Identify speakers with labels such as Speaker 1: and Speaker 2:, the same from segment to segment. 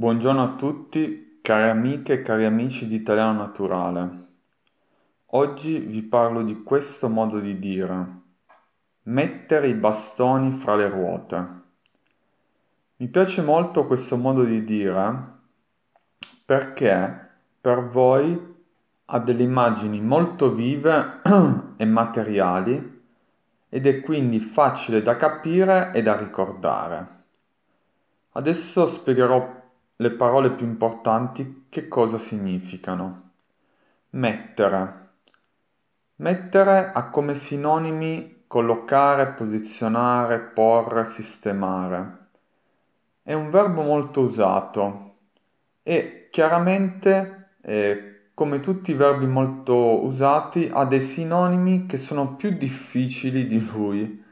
Speaker 1: Buongiorno a tutti, cari amiche e cari amici di Italiano Naturale. Oggi vi parlo di questo modo di dire. Mettere i bastoni fra le ruote. Mi piace molto questo modo di dire perché per voi ha delle immagini molto vive e materiali ed è quindi facile da capire e da ricordare. Adesso spiegherò le parole più importanti che cosa significano. Mettere. Mettere ha come sinonimi collocare, posizionare, porre, sistemare. È un verbo molto usato e chiaramente, eh, come tutti i verbi molto usati, ha dei sinonimi che sono più difficili di lui.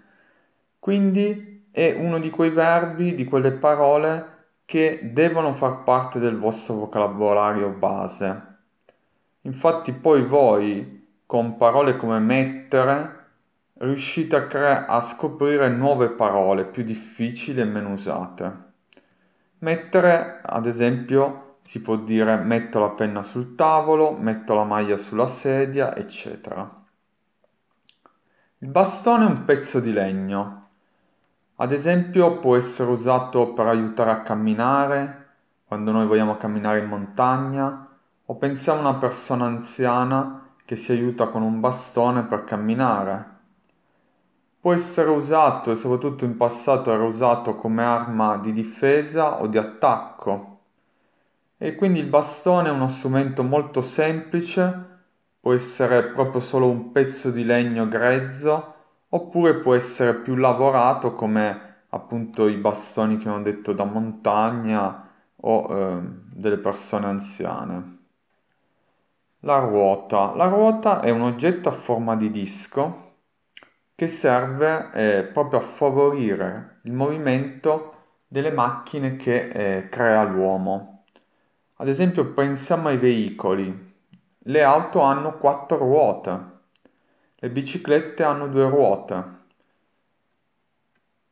Speaker 1: Quindi è uno di quei verbi, di quelle parole che devono far parte del vostro vocabolario base. Infatti poi voi, con parole come mettere, riuscite a, cre- a scoprire nuove parole più difficili e meno usate. Mettere, ad esempio, si può dire metto la penna sul tavolo, metto la maglia sulla sedia, eccetera. Il bastone è un pezzo di legno ad esempio può essere usato per aiutare a camminare, quando noi vogliamo camminare in montagna, o pensiamo a una persona anziana che si aiuta con un bastone per camminare. Può essere usato, e soprattutto in passato era usato come arma di difesa o di attacco. E quindi il bastone è uno strumento molto semplice, può essere proprio solo un pezzo di legno grezzo, oppure può essere più lavorato come appunto i bastoni che ho detto da montagna o eh, delle persone anziane. La ruota. La ruota è un oggetto a forma di disco che serve eh, proprio a favorire il movimento delle macchine che eh, crea l'uomo. Ad esempio pensiamo ai veicoli. Le auto hanno quattro ruote le biciclette hanno due ruote.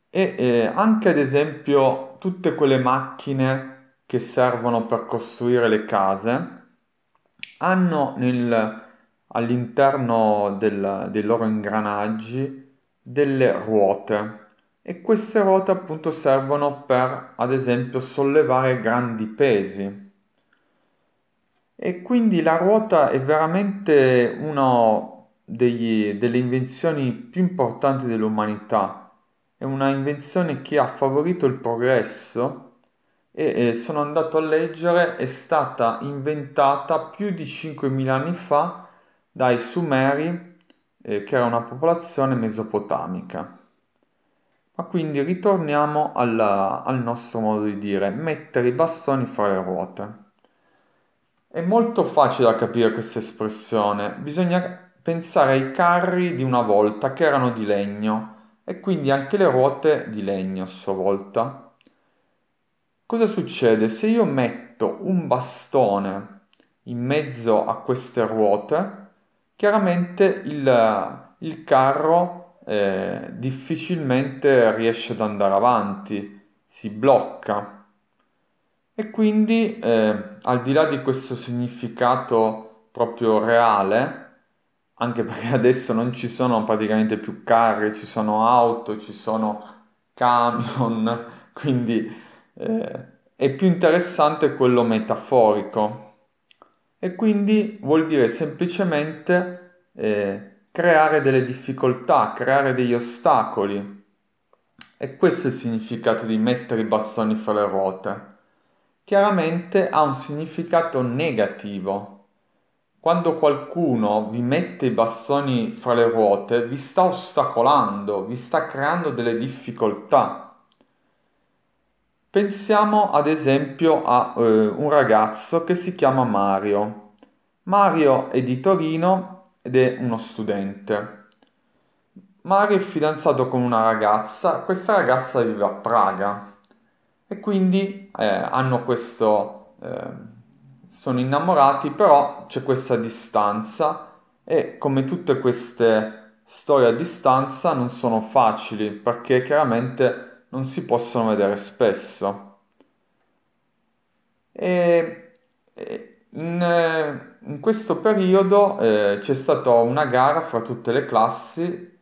Speaker 1: E eh, anche ad esempio tutte quelle macchine che servono per costruire le case hanno nel, all'interno del, dei loro ingranaggi delle ruote. E queste ruote appunto servono per ad esempio sollevare grandi pesi. E quindi la ruota è veramente uno degli, delle invenzioni più importanti dell'umanità. È una invenzione che ha favorito il progresso e, e sono andato a leggere, è stata inventata più di 5.000 anni fa dai Sumeri, eh, che era una popolazione mesopotamica. Ma quindi ritorniamo alla, al nostro modo di dire, mettere i bastoni fra le ruote. È molto facile da capire questa espressione, bisogna pensare ai carri di una volta che erano di legno e quindi anche le ruote di legno a sua volta. Cosa succede se io metto un bastone in mezzo a queste ruote? Chiaramente il, il carro eh, difficilmente riesce ad andare avanti, si blocca. E quindi, eh, al di là di questo significato proprio reale, anche perché adesso non ci sono praticamente più carri, ci sono auto, ci sono camion, quindi eh, è più interessante quello metaforico. E quindi vuol dire semplicemente eh, creare delle difficoltà, creare degli ostacoli. E questo è il significato di mettere i bastoni fra le ruote. Chiaramente ha un significato negativo quando qualcuno vi mette i bastoni fra le ruote, vi sta ostacolando, vi sta creando delle difficoltà. Pensiamo ad esempio a eh, un ragazzo che si chiama Mario. Mario è di Torino ed è uno studente. Mario è fidanzato con una ragazza, questa ragazza vive a Praga e quindi eh, hanno questo... Eh, sono innamorati, però c'è questa distanza e come tutte queste storie a distanza non sono facili perché chiaramente non si possono vedere spesso. E, in, in, questo periodo eh, c'è stata una gara fra tutte le classi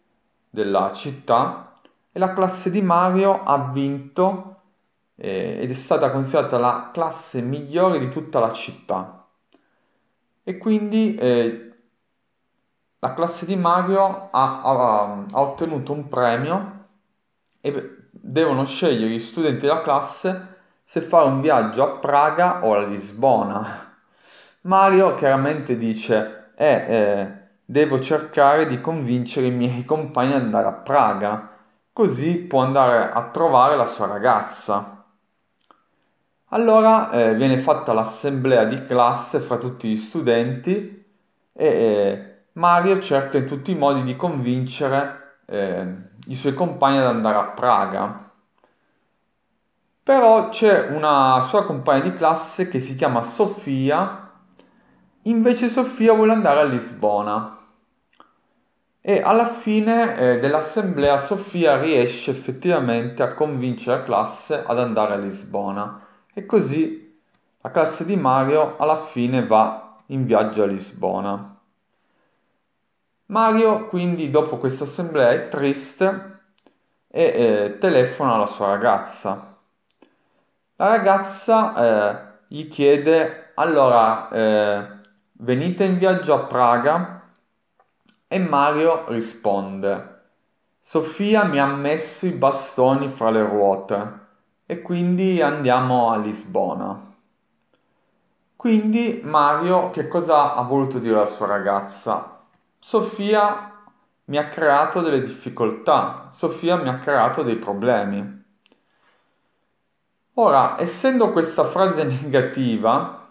Speaker 1: della città e la classe di Mario ha vinto eh, ed è stata considerata la classe migliore di tutta la città. E quindi eh, la classe di Mario ha, ha, ha ottenuto un premio e devono scegliere gli studenti della classe se fare un viaggio a Praga o a Lisbona. Mario chiaramente dice, eh, eh, devo cercare di convincere i miei compagni ad andare a Praga, così può andare a trovare la sua ragazza. Allora eh, viene fatta l'assemblea di classe fra tutti gli studenti e eh, Mario cerca in tutti i modi di convincere eh, i suoi compagni ad andare a Praga. Però c'è una sua compagna di classe che si chiama Sofia, invece Sofia vuole andare a Lisbona. E alla fine eh, dell'assemblea Sofia riesce effettivamente a convincere la classe ad andare a Lisbona. E così la classe di Mario alla fine va in viaggio a Lisbona. Mario quindi dopo questa assemblea è triste e eh, telefona alla sua ragazza la ragazza eh, gli chiede, allora, eh, venite in viaggio a Praga? E Mario risponde, Sofia mi ha messo i bastoni fra le ruote e quindi andiamo a Lisbona. Quindi Mario che cosa ha voluto dire alla sua ragazza? Sofia mi ha creato delle difficoltà, Sofia mi ha creato dei problemi. Ora, essendo questa frase negativa,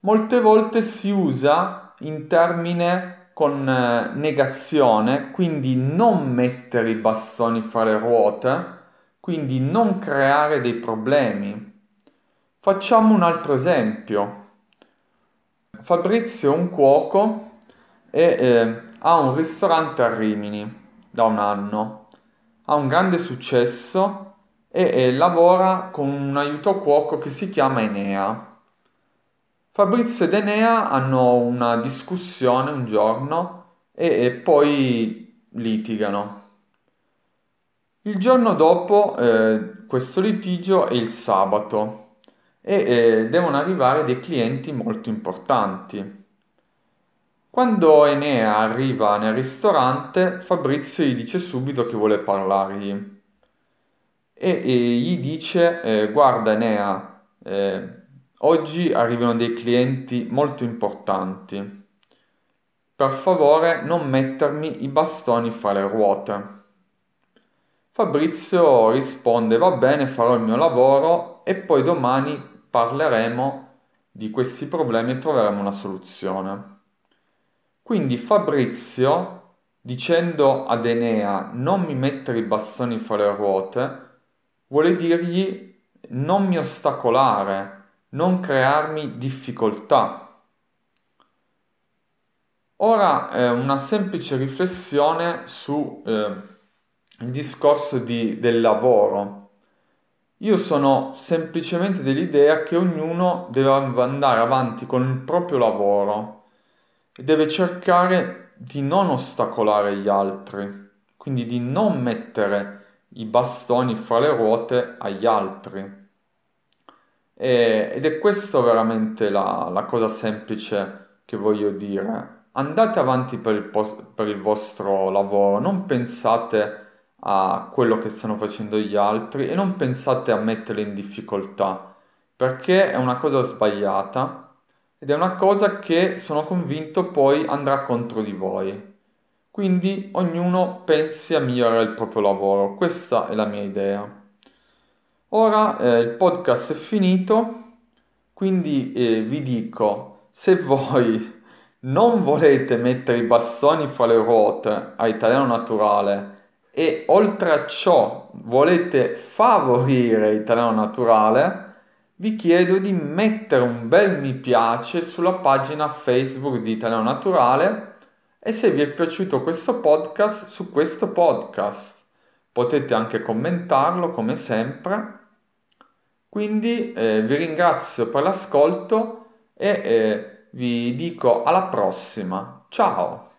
Speaker 1: molte volte si usa in termine con eh, negazione, quindi non mettere i bastoni fra le ruote, quindi non creare dei problemi. Facciamo un altro esempio. Fabrizio è un cuoco e eh, ha un ristorante a Rimini da un anno. Ha un grande successo e, e lavora con un aiuto cuoco che si chiama Enea. Fabrizio ed Enea hanno una discussione un giorno e, e poi litigano. Il giorno dopo eh, questo litigio è il sabato e eh, devono arrivare dei clienti molto importanti. Quando Enea arriva nel ristorante, Fabrizio gli dice subito che vuole parlargli e, e gli dice eh, guarda Enea, eh, oggi arrivano dei clienti molto importanti, per favore non mettermi i bastoni fra le ruote. Fabrizio risponde va bene, farò il mio lavoro e poi domani parleremo di questi problemi e troveremo una soluzione. Quindi Fabrizio, dicendo ad Enea non mi mettere i bastoni fra le ruote, vuole dirgli non mi ostacolare, non crearmi difficoltà. Ora eh, una semplice riflessione sul eh, discorso di, del lavoro. Io sono semplicemente dell'idea che ognuno deve andare avanti con il proprio lavoro e deve cercare di non ostacolare gli altri, quindi di non mettere i bastoni fra le ruote agli altri. E, ed è questa veramente la, la, cosa semplice che voglio dire. Andate avanti per il, post, per il vostro lavoro, non pensate a quello che stanno facendo gli altri e non pensate a metterli in difficoltà, perché è una cosa sbagliata ed è una cosa che sono convinto poi andrà contro di voi. Quindi ognuno pensi a migliorare il proprio lavoro, questa è la mia idea. Ora eh, il podcast è finito, quindi eh, vi dico, se voi non volete mettere i bastoni fra le ruote a italiano naturale e oltre a ciò volete favorire italiano naturale, vi chiedo di mettere un bel mi piace sulla pagina Facebook di Italiano Naturale e se vi è piaciuto questo podcast, su questo podcast potete anche commentarlo come sempre Quindi eh, vi ringrazio per l'ascolto e eh, vi dico alla prossima. Ciao!